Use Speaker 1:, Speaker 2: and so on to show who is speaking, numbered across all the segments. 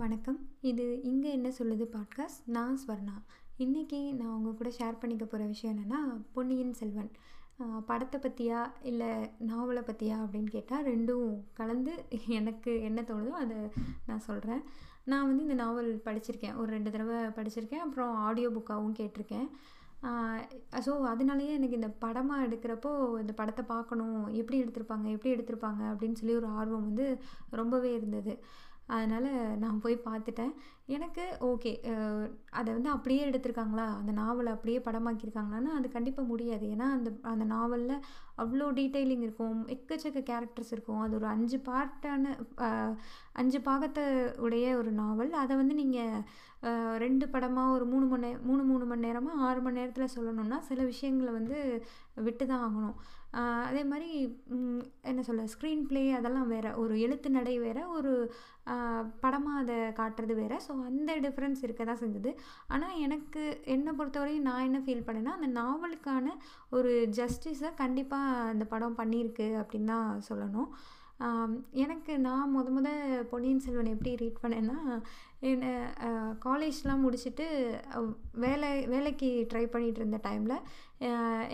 Speaker 1: வணக்கம். இது இங்கே என்ன சொல்லுது பாட்காஸ்ட் நான் ஸ்வர்ணா. இன்றைக்கி நான் உங்கள் கூட ஷேர் பண்ணிக்க போகிற விஷயம் என்னென்னா பொன்னியின் செல்வன். படத்தை பற்றியா இல்லை நாவலை பற்றியா அப்படின்னு கேட்டால் ரெண்டும் கலந்து எனக்கு என்ன தோணுதோ அதை நான் சொல்கிறேன் நான் வந்து இந்த நாவல் படிச்சிருக்கேன். ஒரு ரெண்டு தடவை படிச்சிருக்கேன். அப்புறம் ஆடியோ புக்காகவும் கேட்டிருக்கேன். ஸோ அதனாலேயே எனக்கு இந்த படமாக எடுக்கிறப்போ இந்த படத்தை பார்க்கணும் எப்படி எடுத்திருப்பாங்க எப்படி எடுத்திருப்பாங்க அப்படின்னு சொல்லி ஒரு ஆர்வம் வந்து ரொம்பவே இருந்தது. அதனால் நான் போய் பார்த்துட்டேன். எனக்கு ஓகே அதை வந்து அப்படியே எடுத்திருக்காங்களா? அந்த நாவலை அப்படியே படமாக்கியிருக்காங்களான்னா அது கண்டிப்பாக முடியாது. ஏன்னா அந்த அந்த நாவலில் அவ்வளோ டீட்டெயிலிங் இருக்கும் எக்கச்சக்க கேரக்டர்ஸ் இருக்கும். அது ஒரு அஞ்சு பார்ட்டான அஞ்சு பாகத்தை உடைய ஒரு நாவல். அதை வந்து நீங்கள் ரெண்டு படமாக ஒரு மூணு மணி மூணு மூணு மணி நேரமாக ஆறு மணி நேரத்தில் சொல்லணும்னா சில விஷயங்களை வந்து விட்டு தான் ஆகணும் அதே மாதிரி என்ன சொல்ல ஸ்க்ரீன் ப்ளே அதெல்லாம் வேறு ஒரு எழுத்து நடை வேறு ஒரு படமாக அதை காட்டுறது வேறு. ஸோ அந்த டிஃப்ரென்ஸ் இருக்க தான் செஞ்சது. ஆனால் எனக்கு என்னை பொறுத்தவரையும் நான் என்ன ஃபீல் பண்ணேன்னா அந்த நாவலுக்கான ஒரு ஜஸ்டிஸை கண்டிப்பாக அந்த படம் பண்ணியிருக்கு அப்படின்னு தான் சொல்லணும். எனக்கு நான் முத முத பொன்னியின் செல்வன் எப்படி ரீட் பண்ணேன்னா என்ன காலேஜ்லாம் முடிச்சுட்டு வேலை வேலைக்கு ட்ரை பண்ணிகிட்டு இருந்த டைமில்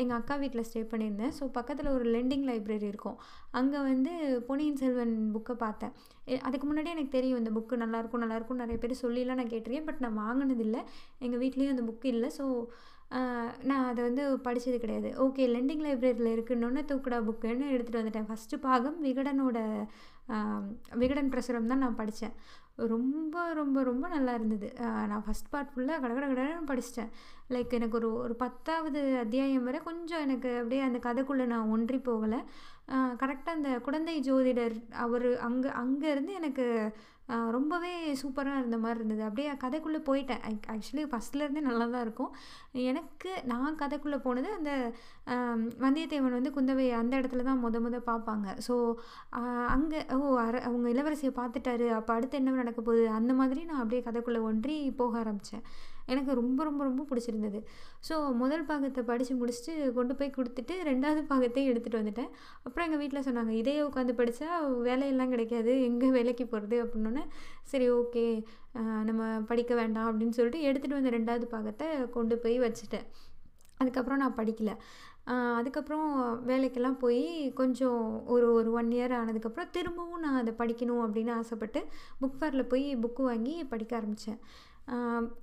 Speaker 1: எங்கள் அக்கா வீட்டில் ஸ்டே பண்ணியிருந்தேன். ஸோ பக்கத்தில் ஒரு லெண்டிங் லைப்ரரி இருக்கும். அங்கே வந்து பொன்னியின் செல்வன் புக்கை பார்த்தேன். அதுக்கு முன்னாடியே எனக்கு தெரியும் இந்த புக்கு நல்லாயிருக்கும் நல்லாயிருக்கும் நிறைய பேர் சொல்லிலாம் நான் கேட்டிருக்கேன். பட் நான் வாங்கினதில்லை. எங்கள் வீட்லேயும் அந்த புக்கு இல்லை. ஸோ நான் அதை வந்து படித்தது கிடையாது. ஓகே லெண்டிங் லைப்ரரியில் இருக்குன்னொன்னே தூக்குடா புக்குன்னு எடுத்துகிட்டு வந்துட்டேன். ஃபஸ்ட்டு பாகம் விகடனோட விகடன் பிரசுரம் தான் நான் படித்தேன் ரொம்ப ரொம்ப ரொம்ப நல்லா இருந்தது. நான் ஃபஸ்ட் பார்ட் ஃபுல்லாக கடகட கட கடன்னு படிச்சிட்டேன். லைக் எனக்கு ஒரு ஒரு பத்தாவது அத்தியாயம் வரை கொஞ்சம் எனக்கு அப்படியே அந்த கதைக்குள்ளே நான் ஒன்றி போகலை. கரெக்டாக அந்த குழந்தை ஜோதிடர் அவர் அங்கே அங்கேருந்து எனக்கு ரொம்பவே சூப்பராக இருந்த மாதிரி இருந்தது. அப்படியே கதைக்குள்ளே போயிட்டேன். ஆக்சுவலி ஃபஸ்ட்லேருந்தே நல்லா தான் இருக்கும். எனக்கு நான் கதைக்குள்ளே போனது அந்த வந்தியத்தேவன் வந்து குந்தவை அந்த இடத்துல தான் முத முத பார்ப்பாங்க. ஸோ அங்கே ஓ அர அவங்க இளவரசியை பார்த்துட்டாரு. அப்போ அடுத்து என்ன நடக்க போகுது? அந்த மாதிரி நான் அப்படியே கதைக்குள்ளே ஒன்றி போக ஆரம்பித்தேன் எனக்கு ரொம்ப ரொம்ப ரொம்ப பிடிச்சிருந்தது. ஸோ முதல் பாகத்தை படித்து முடிச்சுட்டு கொண்டு போய் கொடுத்துட்டு ரெண்டாவது பாகத்தையும் எடுத்துகிட்டு வந்துட்டேன். அப்புறம் எங்கள் வீட்டில் சொன்னாங்க இதையே உட்காந்து படித்தா வேலையெல்லாம் கிடைக்காது. எங்கே வேலைக்கு போகிறது அப்படின்னோடனே சரி ஓகே. நம்ம படிக்க வேண்டாம். அப்படின்னு சொல்லிட்டு எடுத்துகிட்டு வந்த ரெண்டாவது பாகத்தை கொண்டு போய் வச்சுட்டேன். அதுக்கப்புறம் நான் படிக்கலை. அதுக்கப்புறம் வேலைக்கெல்லாம் போய் கொஞ்சம் ஒரு ஒரு ஒன் இயர் ஆனதுக்கப்புறம் திரும்பவும் நான் அதை படிக்கணும் அப்படின்னு ஆசைப்பட்டு புக் ஃபேரில் போய் புக்கு வாங்கி படிக்க ஆரம்பித்தேன்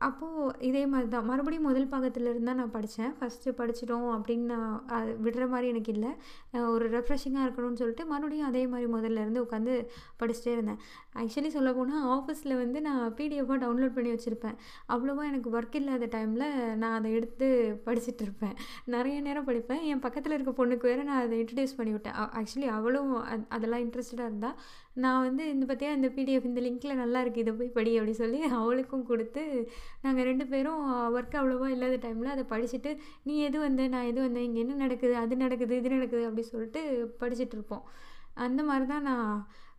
Speaker 1: அப்போது இதே மாதிரி தான் மறுபடியும் முதல் பாகத்துலேருந்து தான் நான் படித்தேன் ஃபஸ்ட்டு படிச்சிட்டோம் அப்படின்னு நான் அது விடுற மாதிரி எனக்கு இல்லை. ஒரு ரெஃப்ரெஷிங்காக இருக்கணும்னு சொல்லிட்டு மறுபடியும் அதே மாதிரி முதல்ல இருந்து உட்காந்து படிச்சுட்டே இருந்தேன். ஆக்சுவலி சொல்ல போனால் ஆஃபீஸில் வந்து நான் பிடிஎஃபாக டவுன்லோட் பண்ணி வச்சுருப்பேன். அவ்வளோவா எனக்கு ஒர்க் இல்லாத டைமில் நான் அதை எடுத்து படிச்சுட்டு இருப்பேன். நிறைய நேரம் படிப்பேன். என் பக்கத்தில் இருக்க பொண்ணுக்கு வேறு நான் அதை இன்ட்ரடியூஸ் பண்ணி விட்டேன். ஆக்சுவலி அவளும் அதெல்லாம் இன்ட்ரெஸ்டடாக இருந்தால் நான் வந்து இந்த பற்றியா இந்த பிடிஎஃப் இந்த லிங்க்கில் நல்லா இருக்குது இதை போய் படி அப்படி சொல்லி அவளுக்கும் கொடுத்து நாங்கள் ரெண்டு பேரும் ஒர்க் அவ்வளோவா இல்லாத டைமில் அதை படிச்சுட்டு நீ எது வந்த? நான் எது வந்தேன்? இங்கே என்ன நடக்குது? அது நடக்குது? இது நடக்குது? அப்படி சொல்லிட்டு படிச்சுட்டு இருப்போம். அந்த மாதிரி தான் நான்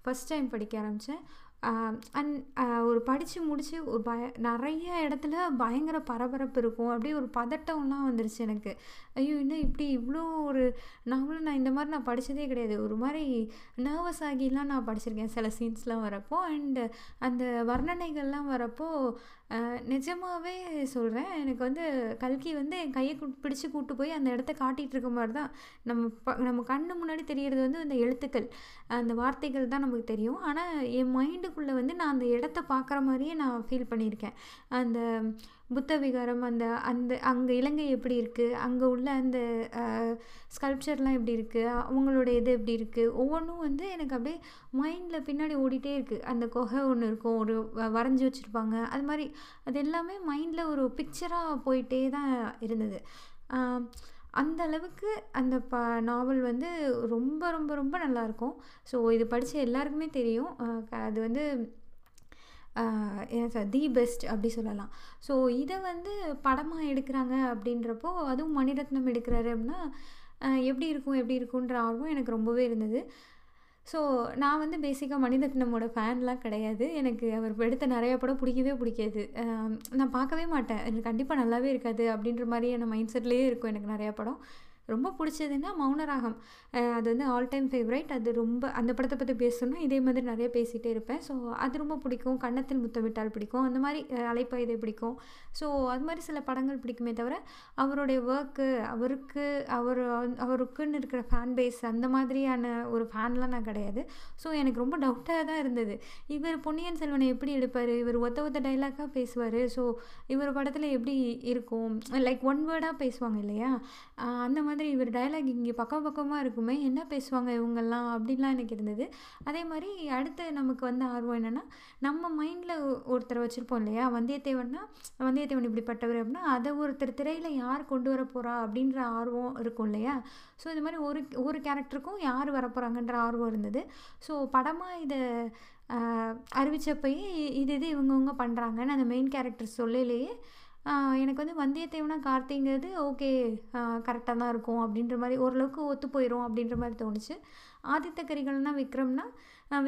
Speaker 1: ஃபஸ்ட் டைம் படிக்க ஆரம்பித்தேன் அண்ட் ஒரு படித்து முடித்து ஒரு பய நிறைய இடத்துல பயங்கர பரபரப்பு இருக்கும். அப்படியே ஒரு பதட்டம்லாம் வந்துருச்சு எனக்கு. ஐயோ இன்னும் இப்படி இவ்வளோ ஒரு நாவலும் நான் இந்த மாதிரி நான் படித்ததே கிடையாது. ஒரு மாதிரி நர்வஸ் ஆகிலாம் நான் படிச்சிருக்கேன் சில சீன்ஸ்லாம் வரப்போ. அண்டு அந்த வர்ணனைகள்லாம் வரப்போ நிஜமாகவே சொல்கிறேன் எனக்கு வந்து கல்கி வந்து என் கையை பிடிச்சி கூட்டு போய் அந்த இடத்த காட்டிகிட்டு இருக்க மாதிரி தான். நம்ம ப நம்ம கண்ணு முன்னாடி தெரியறது வந்து அந்த எழுத்துக்கள். அந்த வார்த்தைகள் தான் நமக்கு தெரியும். ஆனால் என் மைண்டுக்குள்ளே வந்து நான் அந்த இடத்த பார்க்குற மாதிரியே நான் ஃபீல் பண்ணியிருக்கேன். அந்த புத்த விகாரம் அந்த அந்த அங்கே இலங்கை எப்படி இருக்குது அங்கே உள்ள அந்த ஸ்கல்ப்சர்லாம் எப்படி இருக்குது அவங்களோட இது எப்படி இருக்குது ஒவ்வொன்றும் வந்து எனக்கு அப்படியே மைண்டில் பின்னாடி ஓடிட்டே இருக்குது அந்த குகை ஒன்று இருக்கும் ஒரு வரைஞ்சி வச்சுருப்பாங்க. அது மாதிரி அது எல்லாமே மைண்டில் ஒரு பிக்சராக போயிட்டே தான் இருந்தது. அந்த அளவுக்கு அந்த ப நாவல் வந்து ரொம்ப ரொம்ப ரொம்ப நல்லாயிருக்கும். ஸோ இது படித்த எல்லாருக்குமே தெரியும். அது வந்து என்ன தி பெஸ்ட் அப்படி சொல்லலாம். ஸோ இதை வந்து படமாக எடுக்கிறாங்க அப்படின்றப்போ அதுவும் மணிரத்னம் எடுக்கிறாரு அப்படின்னா எப்படி இருக்கும் எப்படி இருக்குன்ற ஆர்வம் எனக்கு ரொம்பவே இருந்தது. ஸோ நான் வந்து பேசிக்காக மணிரத்னமோட ஃபேன்லாம் கிடையாது. எனக்கு அவர் எடுத்த நிறைய படம் பிடிக்கவே பிடிக்காது. நான் பார்க்கவே மாட்டேன். எனக்கு கண்டிப்பாக நல்லாவே இருக்காது அப்படின்ற மாதிரியான மைண்ட் செட்லேயே இருக்கும் எனக்கு நிறையா படம். ரொம்ப பிடிச்சதுன்னா மௌனராகம். அது வந்து ஆல் டைம் ஃபேவரைட் அது ரொம்ப அந்த படத்தை பற்றி பேசணும்னா இதே மாதிரி நிறைய பேசிகிட்டே இருப்பேன். ஸோ அது ரொம்ப பிடிக்கும். கன்னத்தில் முத்தமிட்டால் பிடிக்கும். அந்த மாதிரி அலைப்பாயுதை பிடிக்கும். ஸோ அது மாதிரி சில படங்கள் பிடிக்குமே தவிர அவருடைய ஒர்க்கு அவருக்கு அவர் அவருக்குன்னு இருக்கிற ஃபேன் பேஸ் அந்த மாதிரியான ஒரு ஃபேன்லாம் நான் கிடையாது. ஸோ எனக்கு ரொம்ப டவுட்டாக தான் இருந்தது. இவர் பொன்னியின் செல்வனை எப்படி எடுப்பார்? இவர் ஒத்த ஒத்த டைலாக்காக பேசுவார்? ஸோ இவர் படத்தில் எப்படி இருக்கும்? லைக் ஒன் வேர்டாக பேசுவாங்க இல்லையா? அந்த அந்த மாதிரி இவர் டைலாக் இங்கே பக்கம் பக்கமாக இருக்குமே என்ன பேசுவாங்க இவங்கெல்லாம் அப்படின்லாம் எனக்கு இருந்தது. அதே மாதிரி அடுத்து நமக்கு வந்து ஆர்வம் என்னென்னா நம்ம மைண்டில் ஒருத்தரை வச்சுருப்போம் இல்லையா? வந்தியத்தேவன்னா வந்தியத்தேவன் இப்படிப்பட்டவர் அப்படின்னா அதை ஒருத்தர் திரையில் யார் கொண்டு வர போகிறா அப்படின்ற ஆர்வம் இருக்கும் இல்லையா? ஸோ இது மாதிரி ஒரு ஒரு கேரக்டருக்கும் யார் வரப்போகிறாங்கன்ற ஆர்வம் இருந்தது. ஸோ படமாக இதை அறிவித்தப்பயே இது இது இவங்கவுங்க பண்ணுறாங்கன்னு அந்த மெயின் கேரக்டர் சொல்லலையே எனக்கு வந்து வந்தியத்தேவனா கார்த்திங்கிறது ஓகே கரெக்டாக தான் இருக்கும் அப்படின்ற மாதிரி ஓரளவுக்கு ஒத்து போயிடும் அப்படின்ற மாதிரி தோணுச்சு. ஆதித்த கரிகாலன்னா விக்ரம்னா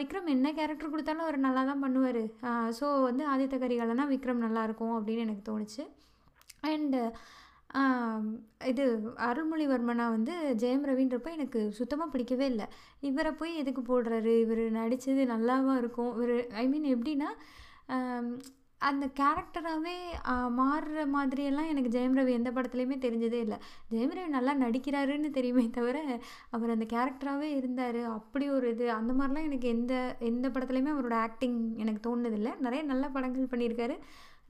Speaker 1: விக்ரம் என்ன கேரக்டர் கொடுத்தாலும் அவர் நல்லா தான் பண்ணுவார். ஸோ வந்து ஆதித்த கரிகாலன்னா விக்ரம் நல்லாயிருக்கும் அப்படின்னு எனக்கு தோணுச்சு. அண்டு இது அருள்மொழிவர்மனா வந்து ஜெயம் ரவின்றப்ப எனக்கு சுத்தமாக பிடிக்கவே இல்லை. இவரை போய் எதுக்கு போடுறாரு? இவர் நடித்தது நல்லாவா இருக்கும்? இவர் ஐ மீன் எப்படின்னா அந்த கேரக்டராகவே மாறுற மாதிரியெல்லாம் எனக்கு ஜெயம் ரவி எந்த படத்துலையுமே தெரிஞ்சதே இல்லை. ஜெயம் ரவி நல்லா நடிக்கிறாருன்னு தெரியுமே தவிர அவர் அந்த கேரக்டராகவே இருந்தார். அப்படி ஒரு இது அந்த மாதிரிலாம் எனக்கு எந்த எந்த படத்துலையுமே அவரோட ஆக்டிங் எனக்கு தோணுனதில்லை. நிறைய நல்ல படங்கள் பண்ணியிருக்காரு.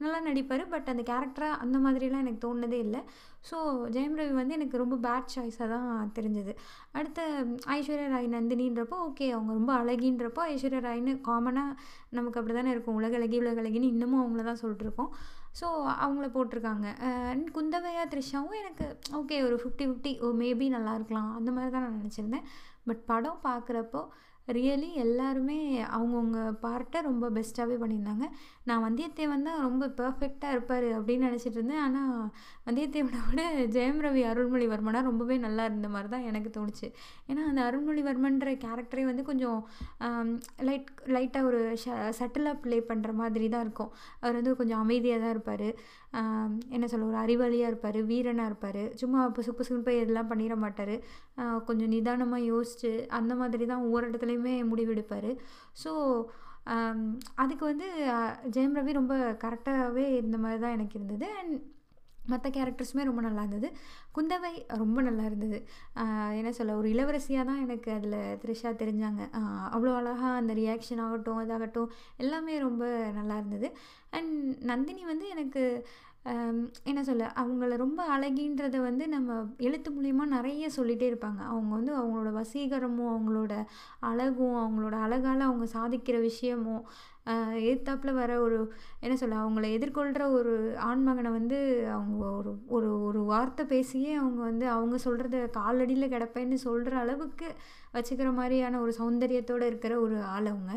Speaker 1: நல்லா நடிப்பார். பட் அந்த கேரக்டராக அந்த மாதிரிலாம் எனக்கு தோணுனதே இல்லை. ஸோ ஜெயம் ரவி வந்து எனக்கு ரொம்ப பேட் சாய்ஸாக தான் தெரிஞ்சது. அடுத்த ஐஸ்வர்யா ராய் நந்தினின்றப்போ ஓகே அவங்க ரொம்ப அழகின்றப்போ ஐஸ்வர்யா ராய்னு காமனாக நமக்கு அப்படி தானே இருக்கும் உலகளகி உலகளகின்னு இன்னமும் அவங்கள தான் சொல்லிட்டுருக்கோம். ஸோ அவங்கள போட்டிருக்காங்க. அண்ட் குந்தவையா த்ரிஷாவும் எனக்கு ஓகே ஒரு ஃபிஃப்டி ஃபிஃப்டி ஓ மேபி நல்லா இருக்கலாம். அந்த மாதிரி தான் நான் நினச்சிருந்தேன். பட் படம் பார்க்குறப்போ ரியலி எல்லாருமே அவங்கவுங்க பார்ட்டை ரொம்ப பெஸ்ட்டாகவே பண்ணியிருந்தாங்க. நான் வந்தியத்தேவன் தான் ரொம்ப பர்ஃபெக்டாக இருப்பார் அப்படின்னு நினச்சிட்டு இருந்தேன். ஆனால் வந்தியத்தேவனை விட ஜெயம் ரவி அருள்மொழிவர்மனா ரொம்பவே நல்லா இருந்த மாதிரி தான் எனக்கு தோணுச்சு. ஏன்னா அந்த அருள்மொழிவர்மன்ற கேரக்டரே வந்து கொஞ்சம் லைட் லைட்டாக ஒரு ஷ சட்டிலாக ப்ளே பண்ணுற மாதிரி தான் இருக்கும். அவர் வந்து கொஞ்சம் அமைதியாக தான் இருப்பார். என்ன சொல்ல ஒரு அறிவாளியாக இருப்பார் வீரனாக இருப்பார். சும்மா புசு புசுன்னு போய் இதெல்லாம் பண்ணிட மாட்டார். கொஞ்சம் நிதானமாக யோசித்து அந்த மாதிரி தான் ஒவ்வொரு இடத்துலையுமே முடிவெடுப்பார் ஸோ அதுக்கு வந்து ஜெயம் ரவி ரொம்ப கரெக்டாகவே இருந்த மாதிரி தான் எனக்கு இருந்தது. அண்ட் மற்ற கேரக்டர்ஸுமே ரொம்ப நல்லா இருந்தது. குந்தவை ரொம்ப நல்லா இருந்தது. என்ன சொல்ல ஒரு இளவரசியாக தான் எனக்கு அதில் த்ரிஷா தெரிஞ்சாங்க. அவ்வளோ அழகாக அந்த ரியாக்ஷன் ஆகட்டும் இதாகட்டும் எல்லாமே ரொம்ப நல்லா இருந்தது. அண்ட் நந்தினி வந்து எனக்கு என்ன சொல்ல அவங்கள ரொம்ப அழகின்றத வந்து நம்ம எழுத்து மூலியமாக நிறைய சொல்லிகிட்டே இருப்பாங்க. அவங்க வந்து அவங்களோட வசீகரமும் அவங்களோட அழகும் அவங்களோட அழகால் அவங்க சாதிக்கிற விஷயமும் எதிர்த்தாப்பில் வர ஒரு என்ன சொல்ல அவங்கள எதிர்கொள்கிற ஒரு ஆண்மகனை வந்து அவங்க ஒரு ஒரு ஒரு வார்த்தை பேசியே அவங்க வந்து அவங்க சொல்கிறத காலடியில் கிடப்பேன்னு சொல்கிற அளவுக்கு வச்சுக்கிற மாதிரியான ஒரு சௌந்தரியத்தோடு இருக்கிற ஒரு ஆள் அவங்க.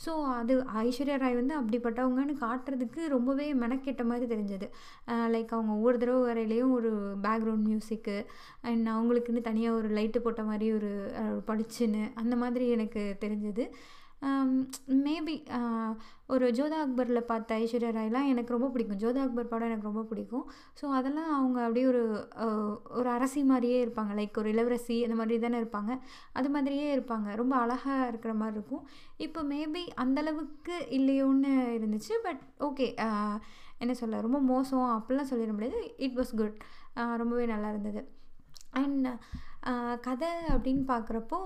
Speaker 1: ஸோ அது ஐஸ்வர்யா ராய் வந்து அப்படிப்பட்டவங்கன்னு காட்டுறதுக்கு ரொம்பவே மெனக்கெட்ட மாதிரி தெரிஞ்சது. லைக் அவங்க ஒவ்வொரு தடவை வரையிலையும் ஒரு பேக்ரவுண்ட் மியூசிக்கு அண்ட் அவங்களுக்குன்னு தனியாக ஒரு லைட்டு போட்ட மாதிரி ஒரு அஹ், பளிச்சுன்னு அந்த மாதிரி எனக்கு தெரிஞ்சது. Um, மேபி uh, ஒரு ஜோதா அக்பரில் பார்த்த ஐஸ்வர்யா ராய்லாம் எனக்கு ரொம்ப பிடிக்கும். ஜோதா அக்பர் படம் எனக்கு ரொம்ப பிடிக்கும். ஸோ அதெல்லாம் அவங்க அப்படியே ஒரு ஒரு அரசி மாதிரியே இருப்பாங்க. லைக் ஒரு இளவரசி அந்த மாதிரி தானே இருப்பாங்க. அது மாதிரியே இருப்பாங்க. ரொம்ப அழகாக இருக்கிற மாதிரி இருக்கும். இப்போ மேபி அந்தளவுக்கு இல்லையோன்னு இருந்துச்சு. பட் ஓகே uh, என்ன சொல்ல ரொம்ப மோசம் அப்படிலாம் சொல்லிட முடியாது. இட் வாஸ் குட் ரொம்பவே நல்லா இருந்தது. அண்ட் கதை அப்படின்னு பார்க்குறப்போ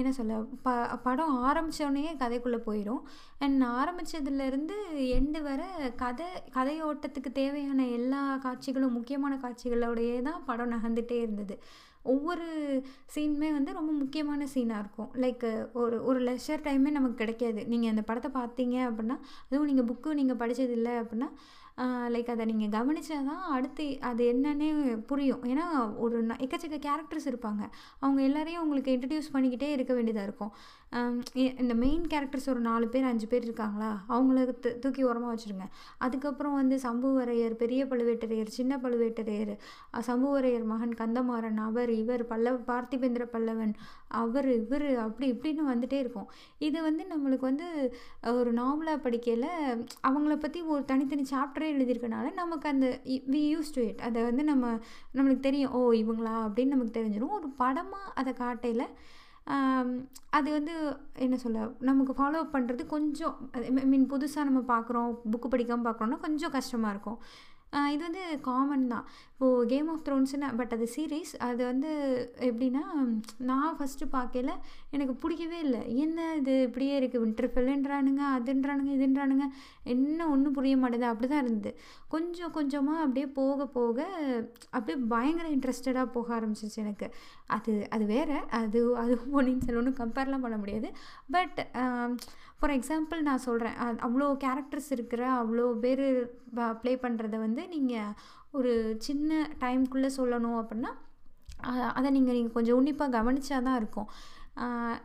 Speaker 1: என்ன சொல்ல ப படம் ஆரம்பித்தோடனே கதைக்குள்ளே போயிடும். அண்ட் ஆரம்பித்ததுலேருந்து எண்டு வர கதை கதையோட்டத்துக்கு தேவையான எல்லா காட்சிகளும் முக்கியமான காட்சிகளோடையே தான் படம் நகர்ந்துட்டே இருந்தது. ஒவ்வொரு சீனுமே வந்து ரொம்ப முக்கியமான சீனாக இருக்கும். லைக் ஒரு ஒரு லெஷர் டைமே நமக்கு கிடைக்காது. நீங்கள் அந்த படத்தை பார்த்தீங்க அப்படின்னா அதுவும் நீங்கள் புக்கு நீங்கள் படிச்சதில்லை அப்படின்னா லைக் அதை நீங்கள் கவனிச்சா தான் அடுத்து அது என்னன்னே புரியும். ஏன்னா ஒரு எக்கச்சக்க கேரக்டர்ஸ் இருப்பாங்க. அவங்க எல்லாரையும் உங்களுக்கு இன்ட்ரடியூஸ் பண்ணிக்கிட்டே இருக்க வேண்டியதாக இருக்கும். இந்த மெயின் கேரக்டர்ஸ் ஒரு நாலு பேர் அஞ்சு பேர் இருக்காங்களா? அவங்கள தூக்கி ஓரமாக வச்சுருங்க. அதுக்கப்புறம் வந்து சம்புவரையர் பெரிய பழுவேட்டரையர் சின்ன பழுவேட்டரையர் சம்புவரையர் மகன் கந்தமாறன் அவர் இவர் பல்லவ பார்த்திபேந்திர பல்லவன் அவர் இவர் அப்படி இப்படின்னு வந்துட்டே இருக்கும். இது வந்து நம்மளுக்கு வந்து ஒரு நாவலாக படிக்கையில் அவங்கள பற்றி ஒரு தனித்தனி சாப்டரே எழுதியிருக்கனால நமக்கு அந்த வி யூஸ் டு இட் அதை வந்து நம்ம நம்மளுக்கு தெரியும். ஓ இவங்களா அப்படின்னு நமக்கு தெரிஞ்சிடும். ஒரு படமாக அதை காட்டையில் அது வந்து என்ன சொல்ல நமக்கு ஃபாலோ பண்ணுறது கொஞ்சம் ஐ மீன் புதுசாக நம்ம பார்க்குறோம் புக்கு படிக்காமல் பார்க்குறோன்னா கொஞ்சம் கஷ்டமாக இருக்கும். இது வந்து காமன் தான். இப்போது கேம் ஆஃப் த்ரோன்ஸ்னு பட் அது சீரீஸ் அது வந்து எப்படின்னா நான் ஃபஸ்ட்டு பார்க்கல எனக்கு பிடிக்கவே இல்லை. என்ன இது இப்படியே இருக்குது வின்டர்ஃபெல்லுன்றானுங்க அதுன்றானுங்க இதுன்றானுங்க என்ன ஒன்றும் புரிய மாட்டேது அப்படி தான் இருந்தது. கொஞ்சம் கொஞ்சமாக அப்படியே போக போக அப்படியே பயங்கர இன்ட்ரெஸ்டடாக போக ஆரம்பிச்சிச்சு எனக்கு. அது அது வேறு அது அதுவும் பொன்னியின் செல்வனும் கம்பேர்லாம் பண்ண முடியாது. பட் ஃபார் எக்ஸாம்பிள் நான் சொல்கிறேன் அவ்வளோ கேரக்டர்ஸ் இருக்கிற அவ்வளோ பேர் ப்ளே பண்ணுறத வந்து நீங்கள் ஒரு சின்ன டைம்குள்ளே சொல்லணும் அப்படின்னா அதை நீங்கள் நீங்கள் கொஞ்சம் உன்னிப்பாக கவனித்தா தான் இருக்கும்.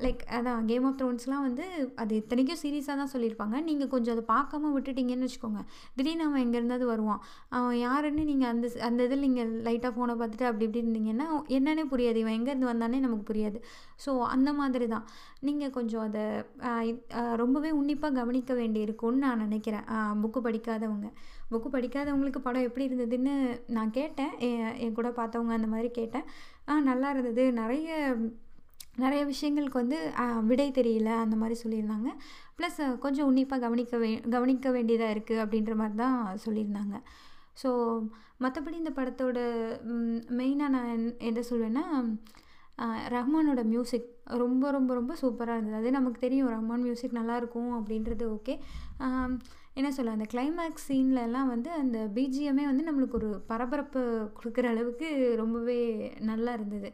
Speaker 1: லைக் அதான் கேம் ஆஃப் த்ரோன்ஸ்லாம் வந்து அது இத்தனைக்கும் சீரியஸாக தான் சொல்லியிருப்பாங்க. நீங்கள் கொஞ்சம் அதை பார்க்காம விட்டுட்டீங்கன்னு வச்சுக்கோங்க. திடீர்னு அவன் எங்கேருந்தாவது வருவான். அவன் யாருன்னு நீங்கள் அந்த அந்த இதில் நீங்கள் லைட்டாக ஃபோனை பார்த்துட்டு அப்படி இப்படி இருந்தீங்கன்னா என்னன்னே புரியாது. இவன் எங்கேருந்து வந்தானே நமக்கு புரியாது. ஸோ அந்த மாதிரி தான். நீங்கள் கொஞ்சம் அதை ரொம்பவே உன்னிப்பாக கவனிக்க வேண்டி இருக்கும்னு நான் நினைக்கிறேன். புக்கு படிக்காதவங்க. புக்கு படிக்காதவங்களுக்கு படம் எப்படி இருந்ததுன்னு நான் கேட்டேன். என் கூட பார்த்தவங்க அந்த மாதிரி கேட்டேன். நல்லா இருந்தது. நிறைய நிறைய விஷயங்களுக்கு வந்து விடை தெரியல அந்த மாதிரி சொல்லியிருந்தாங்க. ப்ளஸ் கொஞ்சம் உன்னிப்பாக கவனிக்க வே கவனிக்க வேண்டியதாக இருக்குது அப்படின்ற மாதிரி தான் சொல்லியிருந்தாங்க. ஸோ மற்றபடி இந்த படத்தோட மெயினாக நான் எதை சொல்வேன்னா ரஹ்மானோட மியூசிக் ரொம்ப ரொம்ப ரொம்ப சூப்பராக இருந்தது. அது நமக்கு தெரியும் ரஹ்மான் மியூசிக் நல்லாயிருக்கும் அப்படின்றது ஓகே. என்ன சொல்ல அந்த கிளைமேக்ஸ் சீன்லலாம் வந்து அந்த பிஜிஎம்மே வந்து நம்மளுக்கு ஒரு பரபரப்பு கொடுக்குற அளவுக்கு ரொம்பவே நல்லா இருந்தது.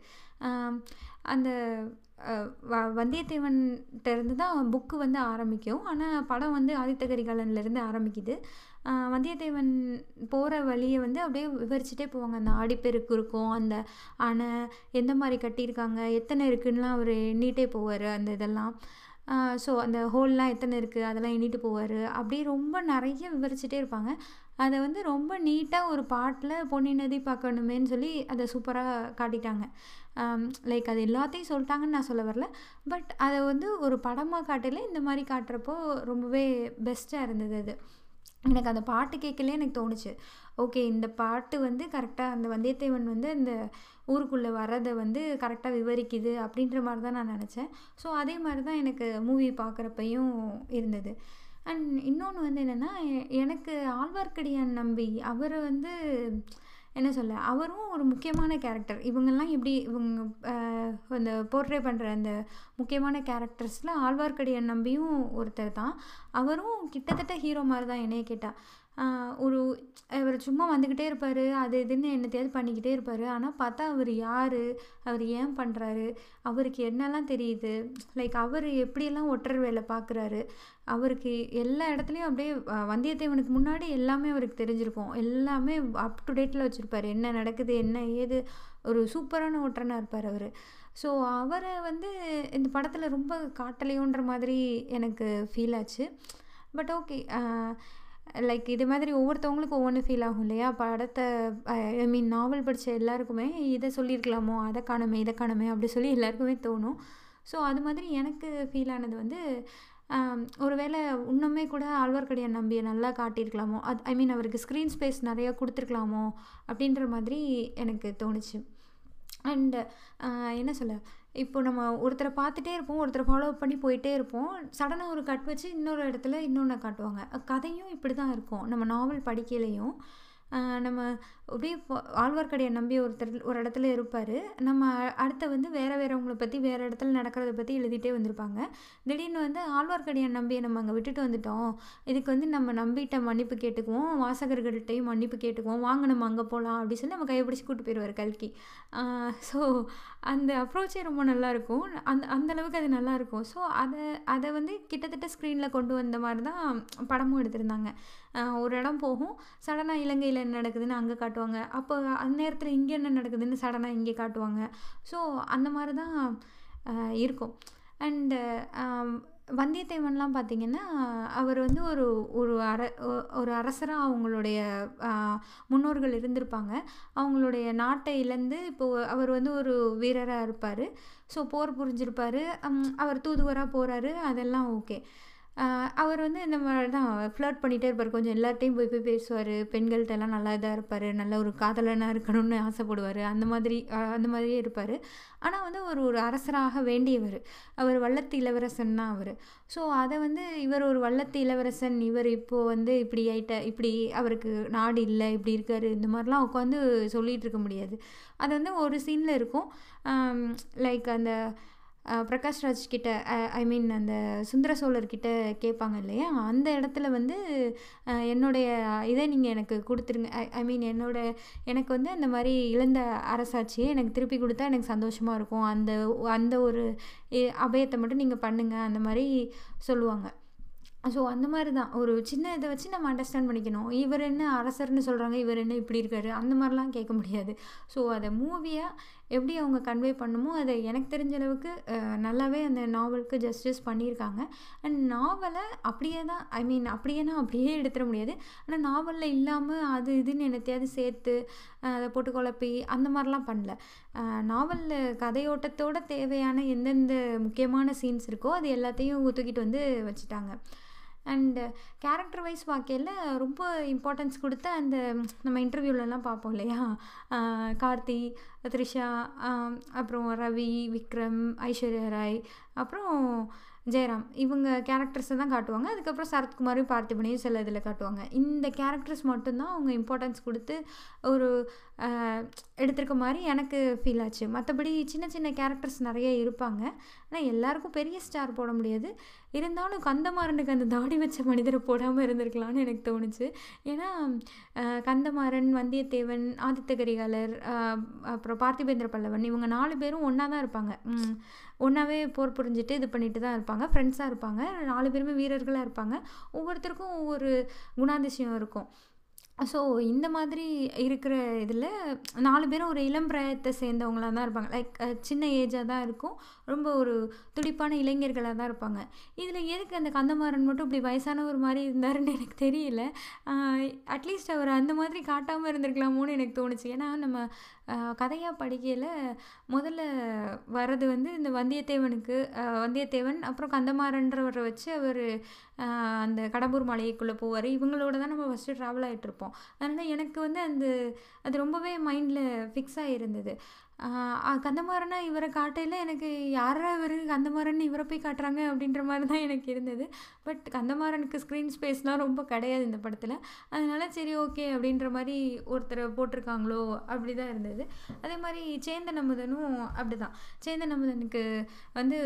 Speaker 1: அந்த வ வந்தியத்தேவன்கிட்ட இருந்து தான் புக்கு வந்து ஆரம்பிக்கும். ஆனால் படம் வந்து ஆதித்த கரிகாலன்லேருந்து ஆரம்பிக்குது. வந்தியத்தேவன் போகிற வழியை வந்து அப்படியே விவரிச்சுட்டே போவாங்க. அந்த ஆடிப்பெருக்கு இருக்கும் அந்த அணை எந்த மாதிரி கட்டியிருக்காங்க எத்தனை இருக்குன்னுலாம் அவர் எண்ணிட்டே போவார் அந்த இதெல்லாம். ஸோ அந்த ஹோல்லாம் எத்தனை இருக்குது அதெல்லாம் எண்ணிட்டு போவார். அப்படியே ரொம்ப நிறைய விவரிச்சுட்டே இருப்பாங்க. அதை வந்து ரொம்ப நீட்டாக ஒரு பாட்டில் பொன்னி நதி பார்க்கணுமேன்னு சொல்லி அதை சூப்பராக காட்டிட்டாங்க. லைக் அது எல்லாத்தையும் சொல்லிட்டாங்கன்னு நான் சொல்ல வரல. பட் அதை வந்து ஒரு படமாக காட்டல இந்த மாதிரி காட்டுறப்போ ரொம்பவே பெஸ்ட்டாக இருந்தது அது. எனக்கு அந்த பாட்டு கேட்கலே எனக்கு தோணுச்சு. ஓகே இந்த பாட்டு வந்து கரெக்டாக அந்த வந்தியத்தேவன் வந்து இந்த ஊருக்குள்ளே வரதை வந்து கரெக்டாக விவரிக்குது அப்படின்ற மாதிரி தான் நான் நினச்சேன். ஸோ அதே மாதிரி தான் எனக்கு மூவி பார்க்குறப்பையும் இருந்தது. அண்ட் இன்னொன்று வந்து என்னென்னா எனக்கு ஆழ்வார்க்கடியான் நம்பி அவரை வந்து என்ன சொல்ல அவரும் ஒரு முக்கியமான கேரக்டர் இவங்கெல்லாம் எப்படி இவங்க அந்த போர்ட்ரே பண்ணுற அந்த முக்கியமான கேரக்டர்ஸில் ஆழ்வார்க்கடியான் நம்பியும் ஒருத்தர் தான் அவரும் கிட்டத்தட்ட ஹீரோ மாதிரி தான் என்னைய கேட்டால் ஒரு இவர் சும்மா வந்துக்கிட்டே இருப்பார். அது இதுன்னு என்னத்தையாவது பண்ணிக்கிட்டே இருப்பார். ஆனால் பார்த்தா அவர் யார்? அவர் ஏன் பண்ணுறாரு அவருக்கு என்னெல்லாம் தெரியுது? லைக் அவர் எப்படியெல்லாம் ஒற்றர் வேலை பார்க்குறாரு அவருக்கு எல்லா இடத்துலையும் அப்படியே வந்தியத்தேவனுக்கு முன்னாடி எல்லாமே அவருக்கு தெரிஞ்சிருக்கும். எல்லாமே அப் டு டேட்டில் வச்சுருப்பார். என்ன நடக்குது? என்ன ஏது? ஒரு சூப்பரான ஒற்றனாக இருப்பார் அவர். ஸோ அவரை வந்து இந்த படத்தில் ரொம்ப காட்டலையோன்ற மாதிரி எனக்கு ஃபீல் ஆச்சு. பட் ஓகே லைக் இது மாதிரி ஒவ்வொருத்தவங்களுக்கும் ஒவ்வொன்று ஃபீல் ஆகும் இல்லையா? படத்தை ஐ மீன் நாவல் படித்த எல்லாருக்குமே இதை சொல்லியிருக்கலாமோ? அதை காணுமே இதை காணுமே அப்படி சொல்லி எல்லாருக்குமே தோணும். ஸோ அது மாதிரி எனக்கு ஃபீல் ஆனது வந்து ஒருவேளை இன்னுமே கூட ஆழ்வார்க்கடியான் நம்பியை நல்லா காட்டியிருக்கலாமோ? அது ஐ மீன் அவருக்கு ஸ்க்ரீன் ஸ்பேஸ் நிறையா கொடுத்துருக்கலாமோ? அப்படின்ற மாதிரி எனக்கு தோணுச்சு. அண்டு என்ன சொல்ல? இப்போ நம்ம ஒருத்தரை பார்த்துட்டே இருப்போம் ஒருத்தரை ஃபாலோ பண்ணி போயிட்டே இருப்போம். சடனாக ஒரு கட் வச்சு இன்னொரு இடத்துல இன்னொன்று காட்டுவாங்க. கதையும் இப்படி தான் இருக்கும். நம்ம நாவல் படிக்கையிலையும் நம்ம அப்படியே ஆழ்வார்க்கடியான் நம்பி ஒருத்தர் ஒரு இடத்துல இருப்பார். நம்ம அடுத்த வந்து வேறு வேறவங்களை பற்றி வேறு இடத்துல நடக்கிறத பற்றி எழுதிட்டே வந்திருப்பாங்க. திடீர்னு வந்து ஆழ்வார்க்கடியான் நம்பியை நம்ம அங்கே விட்டுட்டு வந்துட்டோம். இதுக்கு வந்து நம்ம நம்பிட்ட மன்னிப்பு கேட்டுக்குவோம். வாசகர்கள்ட்டையும் மன்னிப்பு கேட்டுக்குவோம். வாங்க நம்ம அங்கே போகலாம் அப்படின்னு சொல்லி நம்ம கையை பிடிச்சி கூட்டு போயிடுவார் கல்கி. ஸோ அந்த அப்ரோச்சே ரொம்ப நல்லாயிருக்கும் அந்த அந்தளவுக்கு அது நல்லாயிருக்கும் ஸோ அதை அதை வந்து கிட்டத்தட்ட ஸ்க்ரீனில் கொண்டு வந்த மாதிரி தான் படமும் எடுத்திருந்தாங்க. ஒரு இடம் போகும். சடனாக இலங்கையில் என்ன நடக்குதுன்னு அங்கே காட்டுவாங்க. அப்போ அந்த நேரத்தில் இங்கே என்ன நடக்குதுன்னு சடனாக இங்கே காட்டுவாங்க. ஸோ அந்த மாதிரி தான் இருக்கும். அண்டு வந்தியத்தேவன்லாம் பார்த்திங்கன்னா அவர் வந்து ஒரு ஒரு அர ஒ- ஒரு அரசராக அவங்களுடைய முன்னோர்கள் இருந்திருப்பாங்க. அவங்களுடைய நாட்டை இழந்து இப்போ அவர் வந்து ஒரு வீரராக இருப்பார். ஸோ போர் புரிஞ்சிருப்பார். அவர் தூதுவராக போகிறாரு அதெல்லாம் ஓகே அவர் வந்து இந்த மாதிரி தான் ஃப்ளர்ட் பண்ணிகிட்டே இருப்பார். கொஞ்சம் எல்லார்ட்டையும் போய் போய் பேசுவார். பெண்கள்கிட்டலாம் நல்லா இதாக இருப்பார். நல்ல ஒரு காதலனாக இருக்கணும்னு ஆசைப்படுவார். அந்த மாதிரி அந்த மாதிரியே இருப்பார். ஆனால் வந்து ஒரு ஒரு அரசராக வேண்டியவர். அவர் வல்லத்து இளவரசன் தான் அவர். ஸோ அதை வந்து இவர் ஒரு வல்லத்து இளவரசன். இவர் இப்போது வந்து இப்படி ஆயிட்ட இப்படி அவருக்கு நாடு இல்லை இப்படி இருக்கார். இந்த மாதிரிலாம் உட்காந்து சொல்லிகிட்டு இருக்க முடியாது. அது வந்து ஒரு சீனில் இருக்கும். லைக் அந்த பிரகாஷ் ராஜ் கிட்ட ஐ மீன் அந்த சுந்தர சோழர்கிட்ட கேட்பாங்க இல்லையா? அந்த இடத்துல வந்து என்னுடைய இதை நீங்கள் எனக்கு கொடுத்துருங்க. ஐ மீன் என்னோட எனக்கு வந்து அந்த மாதிரி இழந்த அரசாட்சியை எனக்கு திருப்பி கொடுத்தா எனக்கு சந்தோஷமாக இருக்கும். அந்த அந்த ஒரு அபயத்தை மட்டும் நீங்கள் பண்ணுங்கள் அந்த மாதிரி சொல்லுவாங்க. ஸோ அந்த மாதிரி தான். ஒரு சின்ன இதை வச்சு நம்ம அண்டர்ஸ்டாண்ட் பண்ணிக்கணும். இவர் என்ன அரசர்னு சொல்கிறாங்க இவர் என்ன இப்படி இருக்காரு அந்த மாதிரிலாம் கேட்க முடியாது. ஸோ அதை மூவியாக எப்படி அவங்க கன்வே பண்ணுமோ அதை எனக்கு தெரிஞ்ச அளவுக்கு நல்லாவே அந்த நாவலுக்கு ஜஸ்டிஸ் பண்ணியிருக்காங்க. அண்ட் நாவலை அப்படியே தான் ஐ மீன் அப்படியேனா அப்படியே எடுத்துட முடியாது. ஆனால் நாவலில் இல்லாமல் அது இதுன்னு என்னத்தையாவது சேர்த்து அதை போட்டு குழப்பி அந்த மாதிரிலாம் பண்ணல. நாவலில் கதையோட்டத்தோட தேவையான எந்தெந்த முக்கியமான சீன்ஸ் இருக்கோ அது எல்லாத்தையும் தூக்கிட்டு வந்து வச்சுட்டாங்க. அண்டு கேரக்டர் வைஸ் பார்க்கையில் ரொம்ப இம்பார்ட்டன்ஸ் கொடுத்த அந்த நம்ம இன்டர்வியூலலாம் பார்ப்போம் இல்லையா? கார்த்தி த்ரிஷா அப்புறம் ரவி விக்ரம் ஐஸ்வர்யா ராய் அப்புறம் ஜெயராம். இவங்க கேரக்டர்ஸை தான் காட்டுவாங்க. அதுக்கப்புறம் சரத்குமாரையும் பார்த்திபனையும் சில இதில் காட்டுவாங்க. இந்த கேரக்டர்ஸ் மட்டும்தான் அவங்க இம்பார்ட்டன்ஸ் கொடுத்து ஒரு எடுத்திருக்க மாதிரி எனக்கு ஃபீல் ஆச்சு. மற்றபடி சின்ன சின்ன கேரக்டர்ஸ் நிறைய இருப்பாங்க. ஆனால் எல்லாருக்கும் பெரிய ஸ்டார் போட முடியாது. இருந்தாலும் கந்தமாறனுக்கு அந்த தாடி வச்ச மனிதரை போடாமல் இருந்திருக்கலாம்னு எனக்கு தோணுச்சு. ஏன்னா கந்தமாறன் வந்தியத்தேவன் ஆதித்த கரிகாலர் அப்புறம் பார்த்திபேந்திர பல்லவன் இவங்க நாலு பேரும் ஒன்றா தான் இருப்பாங்க. ஒன்றாவே போர் புரிஞ்சுட்டு இது பண்ணிட்டு தான் இருப்பாங்க. ஃப்ரெண்ட்ஸாக இருப்பாங்க. நாலு பேருமே வீரர்களாக இருப்பாங்க. ஒவ்வொருத்தருக்கும் ஒவ்வொரு குணாதிசயம் இருக்கும். ஸோ இந்த மாதிரி இருக்கிற இதில் நாலு பேரும் ஒரு இளம் பிராயத்தை சேர்ந்தவங்களாக தான் இருப்பாங்க. லைக் சின்ன ஏஜாக தான் இருக்கும். ரொம்ப ஒரு துடிப்பான இளைஞர்களாக தான் இருப்பாங்க. இதில் எதுக்கு அந்த கந்தமாறன் மட்டும் இப்படி வயசானவர் மாதிரி இருந்தாருன்னு எனக்கு தெரியல. அட்லீஸ்ட் அவர் அந்த மாதிரி காட்டாமல் இருந்திருக்கலாமோன்னு எனக்கு தோணுச்சு. ஏன்னா நம்ம கதையாக படிக்கையில் முதல்ல வர்றது வந்து இந்த வந்தியத்தேவனுக்கு வந்தியத்தேவன் அப்புறம் கந்தமாறன்றவரை வச்சு அவர் அந்த கடம்பூர் மலைக்குள்ளே போவார். இவங்களோட தான் நம்ம ஃபஸ்ட்டு ட்ராவல் ஆகிட்டு இருப்போம் அதனால் எனக்கு வந்து அந்த அது ரொம்பவே மைண்டில் ஃபிக்ஸ் ஆகிருந்தது கந்தமாறனா இவரை காட்டையில் எனக்கு யாரா இவர் கந்தமாறன் இவரை போய் காட்டுறாங்க அப்படின்ற மாதிரி தான் எனக்கு இருந்தது. பட் கந்தமாறனுக்கு ஸ்க்ரீன் ஸ்பேஸ்லாம் ரொம்ப கிடையாது இந்த படத்தில். அதனால சரி ஓகே அப்படின்ற மாதிரி ஒருத்தரை போட்டிருக்காங்களோ அப்படி தான் இருந்தது. அதே மாதிரி சேந்தன் அமுதனும் அப்படி தான் சேந்தன் அமுதனுக்கு வந்து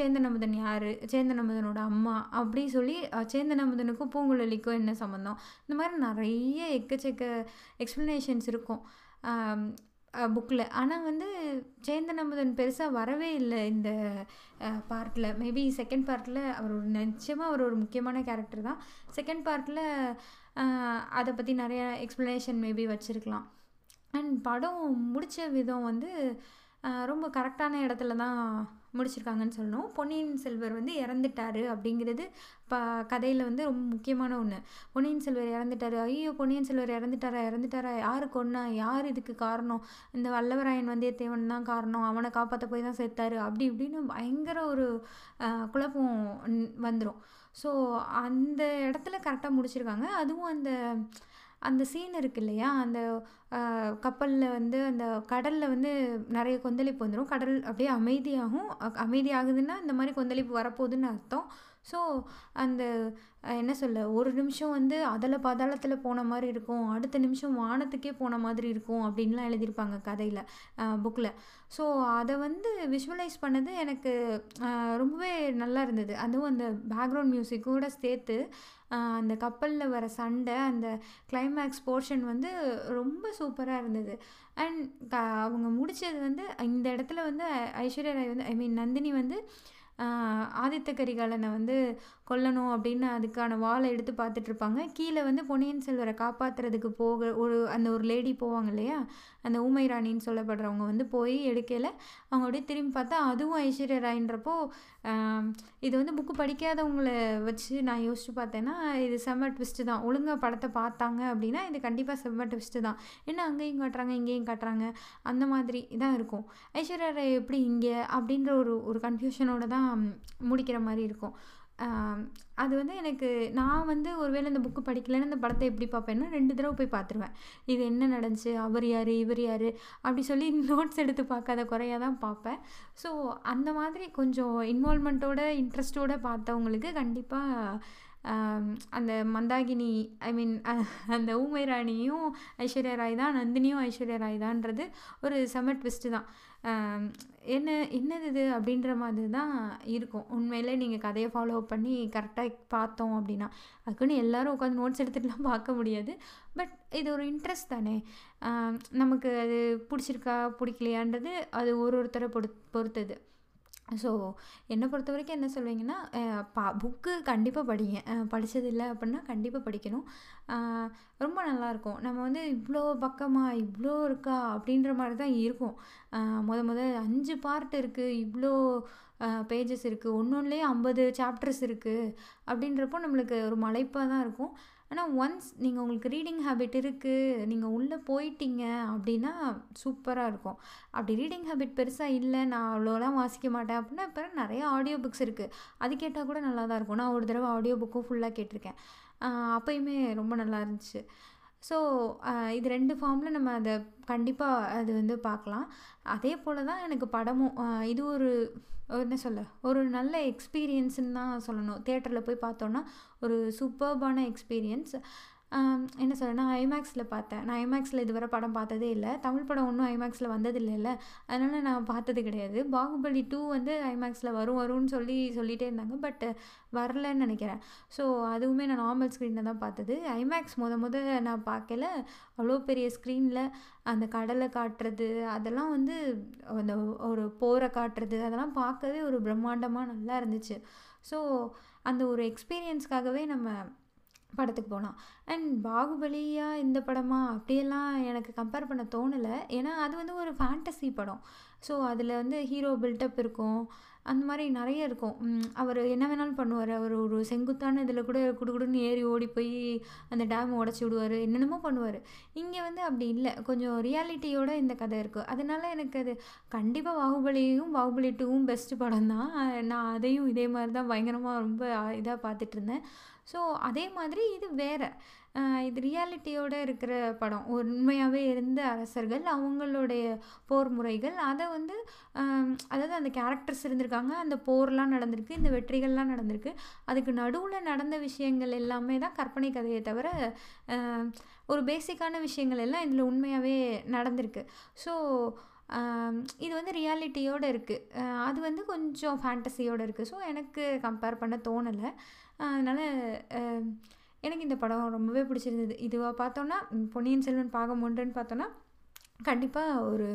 Speaker 1: சேந்தன் அமுதன் யார்? சேந்தன் அமுதனோட அம்மா அப்படி சொல்லி சேந்தன் அமுதனுக்கும் பூங்குழலிக்கும் என்ன சம்மந்தம் இந்த மாதிரி நிறைய எக்கச்சக்க எக்ஸ்ப்ளனேஷன்ஸ் இருக்கும். புக்கில் ஆனால் வந்து சேந்தன் அமுதன் பெருசாக வரவே இல்லை இந்த பார்ட்டில் மேபி செகண்ட் பார்ட்டில் அவர் ஒரு நிச்சயமாக அவர் ஒரு முக்கியமான கேரக்டர் தான். செகண்ட் பார்ட்டில் அதை பற்றி நிறையா எக்ஸ்ப்ளனேஷன் மேபி வச்சுருக்கலாம். அண்ட் படம் முடித்த விதம் வந்து ரொம்ப கரெக்டான இடத்துல தான் முடிச்சிருக்காங்கன்னு சொல்லணும். பொன்னியின் செல்வர் வந்து இறந்துட்டாரு அப்படிங்கிறது ப கதையில் வந்து ரொம்ப முக்கியமான ஒன்று பொன்னியின் செல்வர் இறந்துட்டாரு. ஐயோ பொன்னியின் செல்வர் இறந்துட்டாரா இறந்துட்டாரா யார் கொன்னா யார் இதுக்கு காரணம்? இந்த வல்லவராயன் வந்தியத்தேவன் தான் காரணம். அவனை காப்பாற்ற போய் தான் சேர்த்தாரு அப்படி இப்படின்னு பயங்கர ஒரு குழப்பம் வந்துடும் ஸோ அந்த இடத்துல கரெக்டாக முடிச்சிருக்காங்க. அதுவும் அந்த அந்த சீன் இருக்கு இல்லையா? அந்த கப்பலில் வந்து அந்த கடலில் வந்து நிறைய கொந்தளிப்பு வந்துடும் கடல் அப்படியே அமைதியாகும். அமைதியாகுதுன்னா இந்த மாதிரி கொந்தளிப்பு வரப்போகுதுன்னு அர்த்தம். ஸோ அந்த என்ன சொல்ல ஒரு நிமிஷம் வந்து அதில் பதாளத்தில் போன மாதிரி இருக்கும் அடுத்த நிமிஷம் வானத்துக்கே போன மாதிரி இருக்கும் அப்படின்லாம் எழுதியிருப்பாங்க கதையில் புக்கில் ஸோ அதை வந்து விஷுவலைஸ் பண்ணது எனக்கு ரொம்பவே நல்லா இருந்தது. அதுவும் அந்த பேக்ரவுண்ட் மியூசிக்கோட சேர்த்து அந்த கப்பலில் வர சண்டை அந்த கிளைமேக்ஸ் போர்ஷன் வந்து ரொம்ப சூப்பராக இருந்தது. அண்ட் க அவங்க முடித்தது வந்து இந்த இடத்துல வந்து ஐஸ்வர்யா ராய் வந்து ஐ மீன் நந்தினி வந்து ஆதித்த கரிகாலனை வந்து கொல்லணும் அப்படின்னு அதுக்கான வாளை எடுத்து பார்த்துட்ருப்பாங்க. கீழே வந்து பொன்னியின் செல்வரை காப்பாற்றுறதுக்கு போக ஒரு அந்த ஒரு லேடி போவாங்க இல்லையா? அந்த ஊமை ராணின்னு சொல்லப்படுறவங்க வந்து போய் எடுக்கையில் அவங்க அப்படியே திரும்பி பார்த்தா அதுவும் ஐஸ்வர்யா ராயின்றப்போ இது வந்து புக்கு படிக்காதவங்களை வச்சு நான் யோசிச்சு பார்த்தேன்னா இது செம்ம ட்விஸ்ட்டு தான். ஒழுங்காக படத்தை பார்த்தாங்க அப்படின்னா இது கண்டிப்பாக செம்ம ட்விஸ்ட்டு தான். என்ன அங்கேயும் காட்டுறாங்க இங்கேயும் காட்டுறாங்க அந்த மாதிரி தான் இருக்கும். ஐஸ்வர்யா ராய் எப்படி இங்கே அப்படின்ற ஒரு ஒரு கன்ஃபியூஷனோட தான் முடிக்கிற மாதிரி இருக்கும். அது வந்து எனக்கு நான் வந்து ஒருவேளை இந்த புக்கு படிக்கலைன்னு இந்த படத்தை எப்படி பார்ப்பேன்னா ரெண்டு தடவை போய் பார்த்துருவேன். இது என்ன நடந்துச்சு அவர் யார் இவர் யார் அப்படி சொல்லி நோட்ஸ் எடுத்து பார்க்காத குறையாக தான் பார்ப்பேன். ஸோ அந்த மாதிரி கொஞ்சம் இன்வால்மெண்ட்டோட இன்ட்ரெஸ்ட்டோட பார்த்தவங்களுக்கு கண்டிப்பாக அந்த மந்தாகினி ஐ மீன் அந்த ஊமை ராணியும் ஐஸ்வர்யா ராய் தான் நந்தினியும் ஐஸ்வர்யா ராய் தான்ன்றது ஒரு செம ட்விஸ்ட்டு தான். என்ன என்னது இது அப்படின்ற மாதிரி தான் இருக்கும். உண்மையிலே நீங்கள் கதையை ஃபாலோ பண்ணி கரெக்டாக பார்த்தோம் அப்படின்னா அதுக்குன்னு எல்லோரும் உட்காந்து நோட்ஸ் எடுத்துகிட்டுலாம் பார்க்க முடியாது. பட் இது ஒரு இன்ட்ரெஸ்ட் தானே? நமக்கு அது பிடிச்சிருக்கா பிடிக்கலையான்றது அது ஒரு ஒருத்தரை பொறு பொறுத்தது. ஸோ என்னை பொறுத்த வரைக்கும் என்ன சொல்வீங்கன்னா பா புக்கு கண்டிப்பாக படிங்க. படித்ததில்லை அப்படின்னா கண்டிப்பாக படிக்கணும். ரொம்ப நல்லாயிருக்கும். நம்ம வந்து இவ்வளோ பக்கமாக இவ்வளோ இருக்கா அப்படின்ற மாதிரி தான் இருக்கும். முத முத அஞ்சு பார்ட் இருக்குது இவ்வளோ பேஜஸ் இருக்குது ஒன்று ஒன்றுலேயே ஐம்பது சாப்டர்ஸ் இருக்குது அப்படின்றப்போ நம்மளுக்கு ஒரு மலைப்பாக தான் இருக்கும். ஆனால் ஒன்ஸ் நீங்கள் உங்களுக்கு ரீடிங் ஹேபிட் இருக்குது நீங்கள் உள்ளே போயிட்டீங்க அப்படின்னா சூப்பராக இருக்கும். அப்படி ரீடிங் ஹேபிட் பெருசாக இல்லை நான் அவ்வளோலாம் வாசிக்க மாட்டேன் அப்படின்னா இப்போ நிறைய ஆடியோ புக்ஸ் இருக்குது அது கேட்டால் கூட நல்லா தான் இருக்கும். நான் ஒரு தடவை ஆடியோ புக்கும் ஃபுல்லாக கேட்டிருக்கேன். அப்போயுமே ரொம்ப நல்லா இருந்துச்சு. ஸோ இது ரெண்டு ஃபார்மில் நம்ம அதை கண்டிப்பாக அது வந்து பார்க்கலாம். அதே போல் தான் எனக்கு படமும் இது ஒரு என்ன சொல்ல ஒரு நல்ல எக்ஸ்பீரியன்ஸுன்னு தான் சொல்லணும். தேட்டரில் போய் பார்த்தோன்னா ஒரு சூப்பர்பான எக்ஸ்பீரியன்ஸ் என்ன சொல்ல நான் ஐமேக்ஸில் பார்த்தேன். நான் ஐமேக்ஸில் இதுவரை படம் பார்த்ததே இல்லை. தமிழ் படம் ஒன்றும் ஐமேக்ஸில் வந்ததில்லைல்ல அதனால் நான் பார்த்தது கிடையாது. பாகுபலி டூ வந்து ஐமேக்ஸில் வரும் வரும்னு சொல்லி சொல்லிகிட்டே இருந்தாங்க. பட் வரலன்னு நினைக்கிறேன். ஸோ அதுவுமே நான் நார்மல் ஸ்க்ரீனில் தான் பார்த்தது. ஐமேக்ஸ் முத முத நான் பார்க்கல. அவ்வளோ பெரிய ஸ்க்ரீனில் அந்த கடலை காட்டுறது அதெல்லாம் வந்து அந்த ஒரு போரை காட்டுறது அதெல்லாம் பார்க்கவே ஒரு பிரம்மாண்டமாக நல்லா இருந்துச்சு. ஸோ அந்த ஒரு எக்ஸ்பீரியன்ஸ்க்காகவே நம்ம படத்துக்கு போகலாம் அண்ட் பாகுபலியா இந்த படமா? அப்படியெல்லாம் எனக்கு கம்பேர் பண்ண தோணலை. ஏன்னா அது வந்து ஒரு ஃபேண்டசி படம். ஸோ அதில் வந்து ஹீரோ பில்டப் இருக்கும். அந்த மாதிரி நிறைய இருக்கும். அவர் என்ன வேணாலும் பண்ணுவார். அவர் ஒரு செங்குத்தான இதில் கூட குடுகுடுன்னு ஏறி ஓடி போய் அந்த டேம் உடச்சி விடுவார். என்னென்னமோ பண்ணுவார். இங்கே வந்து அப்படி இல்லை. கொஞ்சம் ரியாலிட்டியோட இந்த கதை இருக்குது அதனால எனக்கு அது கண்டிப்பாக பாகுபலியும் பாகுபலி டூவும் பெஸ்ட்டு படம் தான் நான் அதையும் இதே மாதிரி தான் பயங்கரமாக ரொம்ப இதாக பார்த்துட்டு இருந்தேன். ஸோ அதே மாதிரி இது வேறு. இது ரியாலிட்டியோடு இருக்கிற படம். உண்மையாகவே இருந்த அரசர்கள் அவங்களுடைய போர் முறைகள் அதை வந்து அதாவது அந்த கேரக்டர்ஸ் இருந்திருக்காங்க. அந்த போர்லாம் நடந்திருக்கு இந்த வெற்றிகள்லாம் நடந்திருக்கு. அதுக்கு நடுவில் நடந்த விஷயங்கள் எல்லாமே தான் கற்பனை கதையை தவிர ஒரு பேசிக்கான விஷயங்கள் எல்லாம் இதில் உண்மையாகவே நடந்திருக்கு. ஸோ இது வந்து ரியாலிட்டியோடு இருக்குது அது வந்து கொஞ்சம் ஃபேண்டஸியோடு இருக்குது ஸோ எனக்கு கம்பேர் பண்ண தோணலை. அதனால் எனக்கு இந்த படம் ரொம்பவே பிடிச்சிருந்தது. இதுவாக பார்த்தோன்னா பொன்னியின் செல்வன் பாகம் ஒன்றுன்னு பார்த்தோன்னா கண்டிப்பாக ஒரு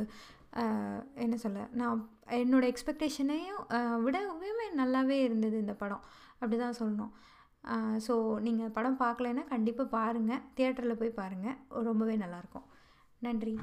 Speaker 1: என்ன சொல்ல நான் என்னோடய எக்ஸ்பெக்டேஷனையும் விடவே நல்லாவே இருந்தது இந்த படம். அப்படி தான் சொல்லணும் ஸோ நீங்கள் படம் பார்க்கலைன்னா கண்டிப்பாக பாருங்கள் தியேட்டரில் போய் பாருங்கள் ரொம்பவே நல்லாயிருக்கும். நன்றி.